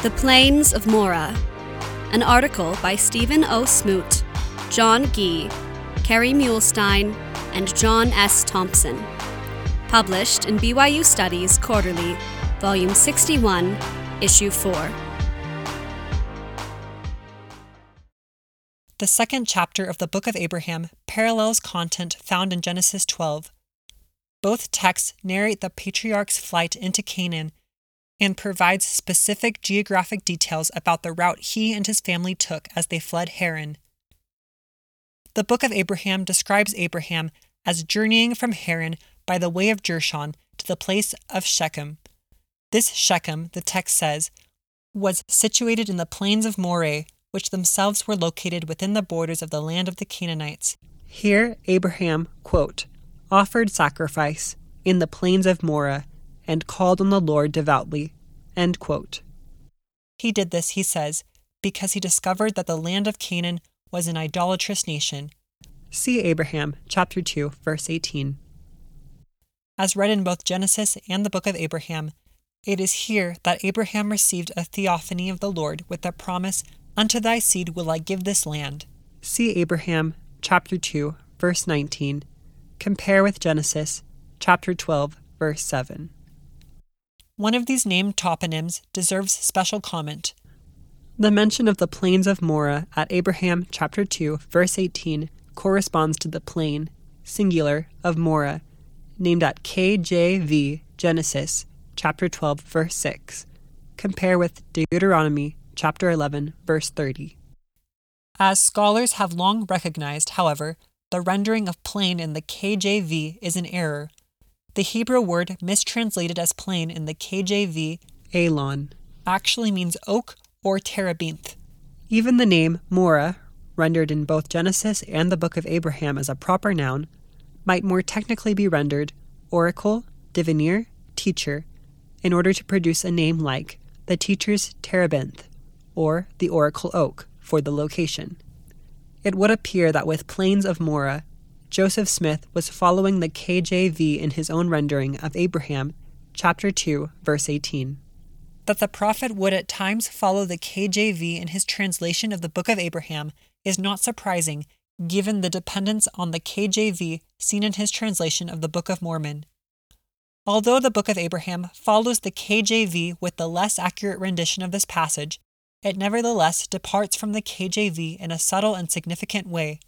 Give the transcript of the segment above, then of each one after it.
The Plains of Moreh, an article by Stephen O. Smoot, John Gee, Kerry Muhlestein, and John S. Thompson. Published in BYU Studies Quarterly, Volume 61, Issue 4. The second chapter of the Book of Abraham parallels content found in Genesis 12. Both texts narrate the patriarch's flight into Canaan and provides specific geographic details about the route he and his family took as they fled Haran. The Book of Abraham describes Abraham as journeying from Haran by the way of Jershon to the place of Shechem. This Shechem, the text says, was situated in the plains of Moreh, which themselves were located within the borders of the land of the Canaanites. Here, Abraham, quote, offered sacrifice in the plains of Moreh and called on the Lord devoutly. He did this, he says, because he discovered that the land of Canaan was an idolatrous nation. See Abraham, chapter 2, verse 18. As read in both Genesis and the book of Abraham, it is here that Abraham received a theophany of the Lord with the promise Unto thy seed will I give this land. See Abraham chapter 2, verse 19. Compare with Genesis chapter 12, verse 7. One of these named toponyms deserves special comment. The mention of the plains of Moreh at Abraham chapter 2, verse 18 corresponds to the plain, singular, of Moreh, named at KJV Genesis chapter 12, verse 6. Compare with Deuteronomy chapter 11, verse 30. As scholars have long recognized, however, the rendering of plain in the KJV is an error. The Hebrew word mistranslated as plain in the KJV, Elon, actually means oak or terebinth. Even the name Moreh, rendered in both Genesis and the Book of Abraham as a proper noun, might more technically be rendered oracle, diviner, teacher, in order to produce a name like the teacher's terebinth or the Oracle Oak, for the location. It would appear that with Plains of Moreh, Joseph Smith was following the KJV in his own rendering of Abraham, chapter 2, verse 18. That the prophet would at times follow the KJV in his translation of the Book of Abraham is not surprising given the dependence on the KJV seen in his translation of the Book of Mormon. Although the Book of Abraham follows the KJV with the less accurate rendition of this passage, it nevertheless departs from the KJV in a subtle and significant way.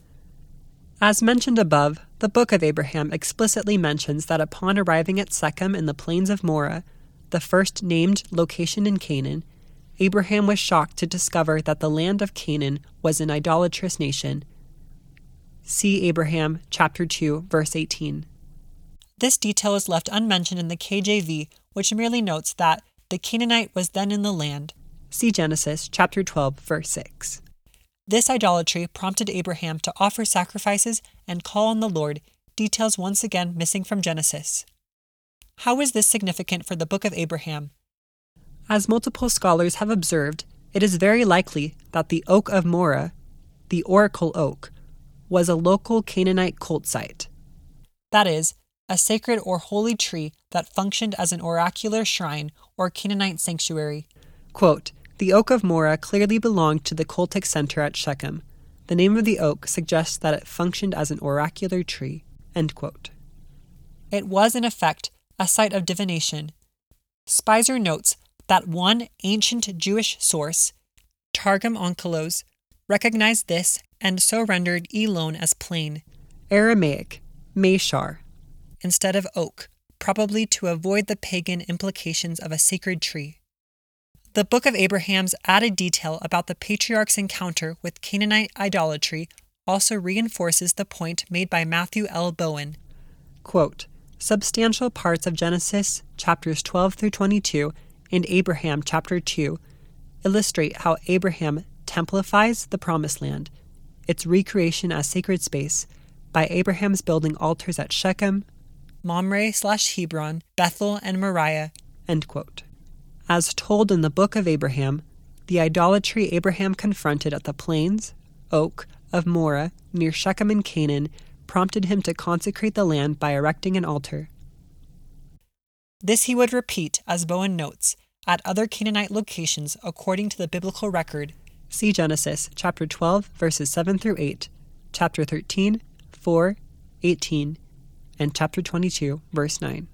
As mentioned above, the Book of Abraham explicitly mentions that upon arriving at Shechem in the plains of Moreh, the first named location in Canaan, Abraham was shocked to discover that the land of Canaan was an idolatrous nation. See Abraham chapter 2 verse 18. This detail is left unmentioned in the KJV, which merely notes that the Canaanite was then in the land, See Genesis chapter 12, verse 6. This idolatry prompted Abraham to offer sacrifices and call on the Lord, details once again missing from Genesis. How is this significant for the book of Abraham? As multiple scholars have observed, it is very likely that the Oak of Moreh, the Oracle Oak, was a local Canaanite cult site. That is, a sacred or holy tree that functioned as an oracular shrine or Canaanite sanctuary. Quote, the Oak of Moreh clearly belonged to the cultic center at Shechem. The name of the oak suggests that it functioned as an oracular tree. It was, in effect, a site of divination. Speiser notes that one ancient Jewish source, Targum Onkelos, recognized this and so rendered Elon as plain, Aramaic, Meshar. instead of oak, probably to avoid the pagan implications of a sacred tree. The Book of Abraham's added detail about the patriarch's encounter with Canaanite idolatry also reinforces the point made by Matthew L. Bowen. Quote, Substantial parts of Genesis chapters 12 through 22 and Abraham chapter 2 illustrate how Abraham templifies the promised land, its recreation as sacred space, by Abraham's building altars at Shechem, Mamre slash Hebron, Bethel, and Moriah. End quote. As told in the Book of Abraham, the idolatry Abraham confronted at the plains, oak, of Moreh near Shechem in Canaan prompted him to consecrate the land by erecting an altar. This he would repeat, as Bowen notes, at other Canaanite locations according to the biblical record, see Genesis chapter 12 verses 7 through 8, chapter 13, 4, 18, and chapter 22 verse 9.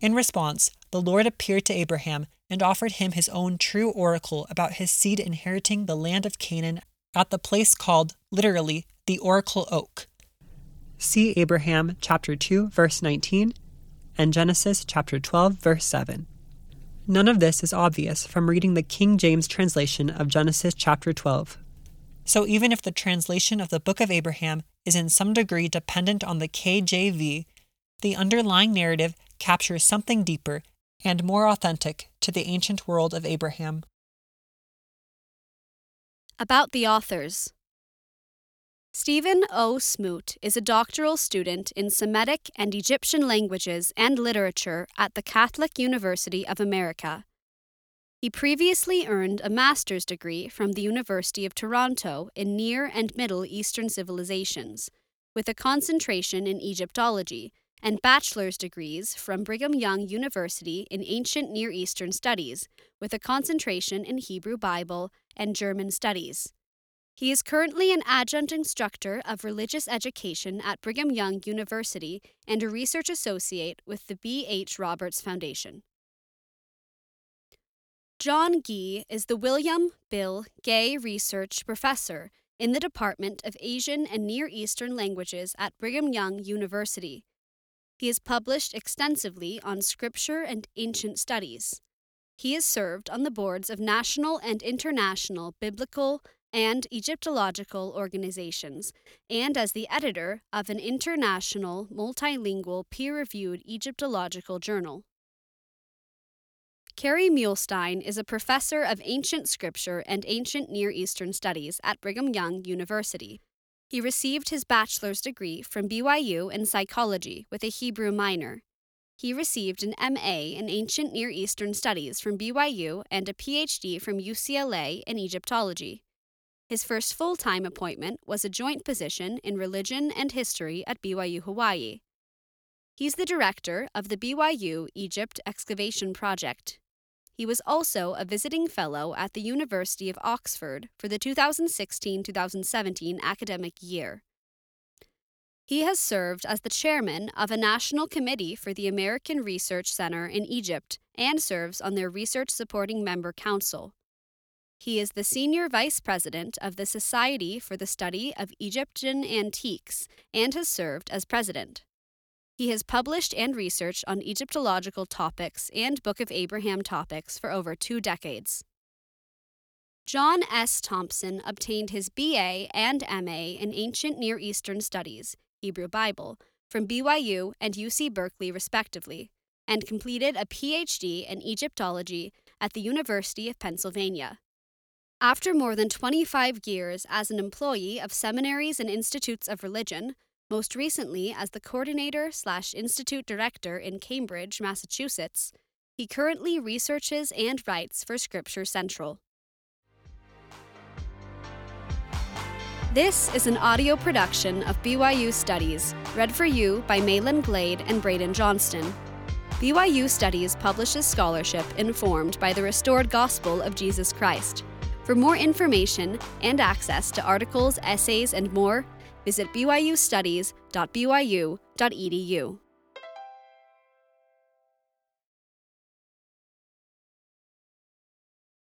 In response, the Lord appeared to Abraham and offered him his own true oracle about his seed inheriting the land of Canaan at the place called, literally, the Oracle Oak. See Abraham chapter 2 verse 19 and Genesis chapter 12 verse 7. None of this is obvious from reading the King James translation of Genesis chapter 12. So even if the translation of the book of Abraham is in some degree dependent on the KJV, the underlying narrative captures something deeper and more authentic to the ancient world of Abraham. About the authors Stephen O. Smoot is a doctoral student in Semitic and Egyptian languages and literature at the Catholic University of America. He previously earned a master's degree from the University of Toronto in Near and Middle Eastern civilizations, with a concentration in Egyptology, and bachelor's degrees from Brigham Young University in Ancient Near Eastern Studies, with a concentration in Hebrew Bible and German Studies. He is currently an adjunct instructor of religious education at Brigham Young University and a research associate with the B. H. Roberts Foundation. John Gee is the William Bill Gay Research Professor in the Department of Asian and Near Eastern Languages at Brigham Young University. He has published extensively on scripture and ancient studies. He has served on the boards of national and international biblical and Egyptological organizations, and as the editor of an international multilingual peer reviewed Egyptological journal. Kerry Muhlestein is a professor of ancient scripture and ancient Near Eastern studies at Brigham Young University. He received his bachelor's degree from BYU in psychology with a Hebrew minor. He received an MA in Ancient Near Eastern Studies from BYU and a PhD from UCLA in Egyptology. His first full time appointment was a joint position in religion and history at BYU Hawaii. He's the director of the BYU Egypt Excavation Project. He was also a visiting fellow at the University of Oxford for the 2016 2017 academic year. He has served as the chairman of a national committee for the American Research Center in Egypt and serves on their research supporting member council. He is the senior vice president of the Society for the Study of Egyptian Antiques and has served as president. He has published and researched on Egyptological topics and Book of Abraham topics for over two decades. John S. Thompson obtained his BA and MA in Ancient Near Eastern Studies, Hebrew Bible, from BYU and UC Berkeley, respectively, and completed a PhD in Egyptology at the University of Pennsylvania. After more than 25 years as an employee of seminaries and institutes of religion, most recently as the coordinator slash institute director in Cambridge, Massachusetts. He currently researches and writes for Scripture Central. This is an audio production of BYU Studies, read for you by Malin Glade and Braden Johnston. BYU Studies publishes scholarship informed by the restored gospel of Jesus Christ. For more information and access to articles, essays, and more, visit byustudies.byu.edu.